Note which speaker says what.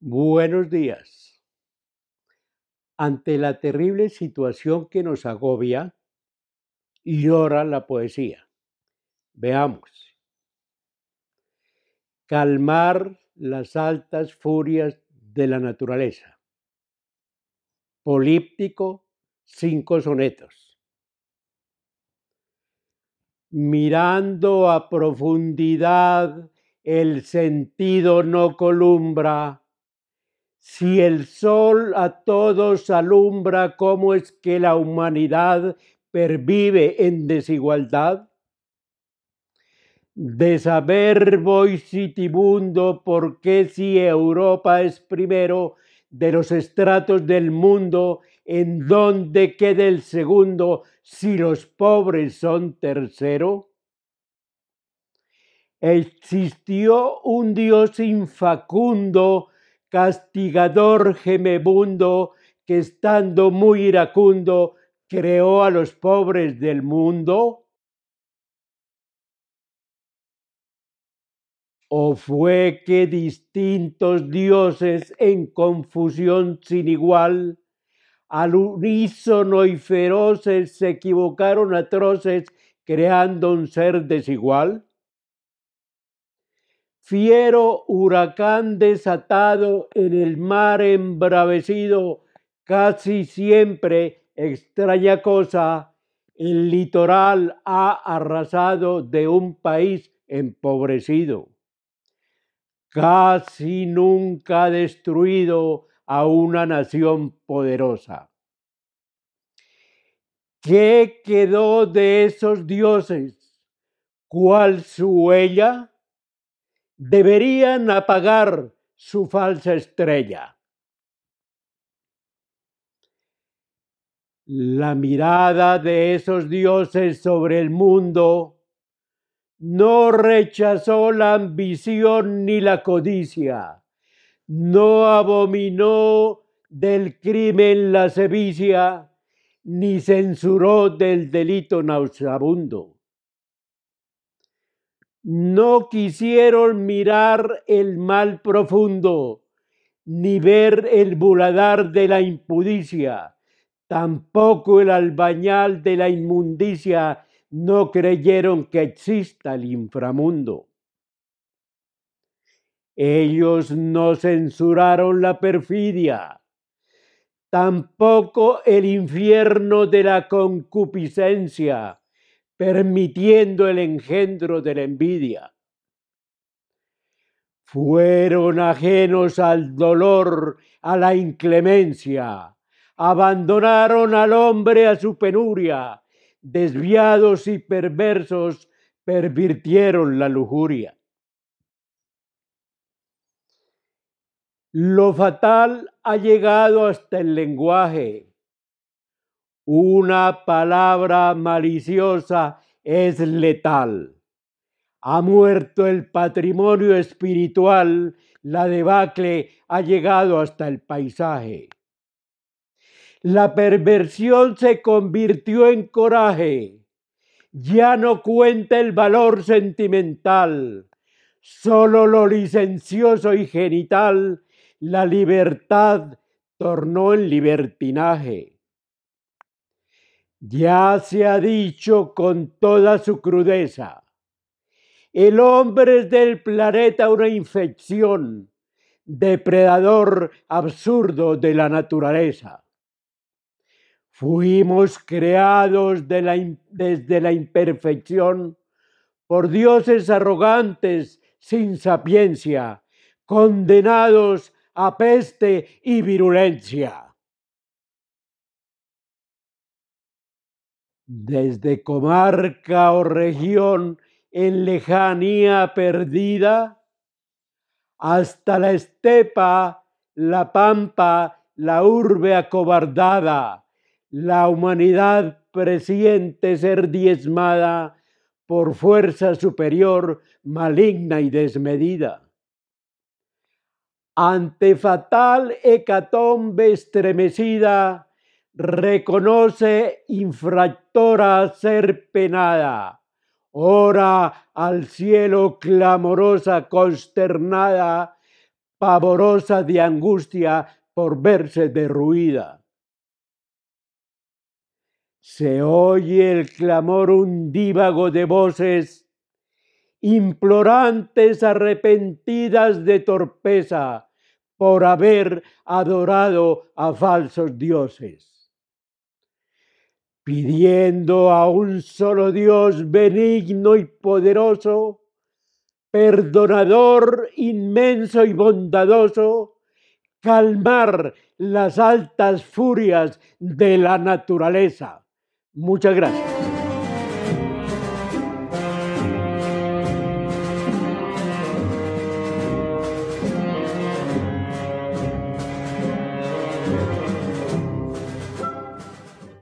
Speaker 1: Buenos días. Ante la terrible situación que nos agobia, llora la poesía. Veamos. Calmar las altas furias de la naturaleza. Políptico, cinco sonetos. Mirando a profundidad, el sentido no columbra si el sol a todos alumbra, ¿cómo es que la humanidad pervive en desigualdad? De saber voy sitibundo, ¿por qué si Europa es primero de los estratos del mundo, en dónde queda el segundo si los pobres son tercero? Existió un Dios infacundo, castigador gemebundo, que estando muy iracundo, creó a los pobres del mundo? ¿O fue que distintos dioses en confusión sin igual, al unísono y feroces se equivocaron atroces, creando un ser desigual? Fiero huracán desatado en el mar embravecido, casi siempre extraña cosa, el litoral ha arrasado de un país empobrecido. Casi nunca ha destruido a una nación poderosa. ¿Qué quedó de esos dioses? ¿Cuál su huella? Deberían apagar su falsa estrella. La mirada de esos dioses sobre el mundo no rechazó la ambición ni la codicia, no abominó del crimen la sevicia, ni censuró del delito nauseabundo no quisieron mirar el mal profundo, ni ver el buladar de la impudicia, tampoco el albañal de la inmundicia, no creyeron que exista el inframundo. Ellos no censuraron la perfidia, tampoco el infierno de la concupiscencia, permitiendo el engendro de la envidia. Fueron ajenos al dolor, a la inclemencia, abandonaron al hombre a su penuria, desviados y perversos pervirtieron la lujuria. Lo fatal ha llegado hasta el lenguaje, una palabra maliciosa es letal. Ha muerto el patrimonio espiritual, la debacle ha llegado hasta el paisaje. La perversión se convirtió en coraje. Ya no cuenta el valor sentimental, solo lo licencioso y genital, la libertad tornó en libertinaje. Ya se ha dicho con toda su crudeza, el hombre es del planeta una infección, depredador absurdo de la naturaleza. Fuimos creados desde la imperfección por dioses arrogantes sin sapiencia, condenados a peste y virulencia. Desde comarca o región en lejanía perdida, hasta la estepa, la pampa, la urbe acobardada, la humanidad presiente ser diezmada por fuerza superior, maligna y desmedida. Ante fatal hecatombe estremecida, reconoce infractora ser penada, ora al cielo clamorosa, consternada, pavorosa de angustia por verse derruida. Se oye el clamor undívago de voces implorantes arrepentidas de torpeza por haber adorado a falsos dioses, pidiendo a un solo Dios benigno y poderoso, perdonador, inmenso y bondadoso, calmar las altas furias de la naturaleza. Muchas gracias.